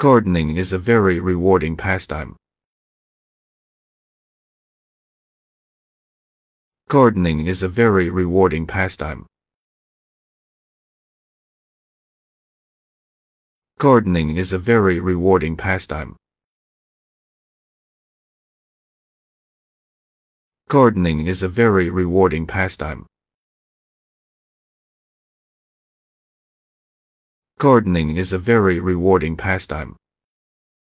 Gardening is a very rewarding pastime. Gardening is a very rewarding pastime. Gardening is a very rewarding pastime. Gardening is a very rewarding pastime. Gardening is a very rewarding pastime.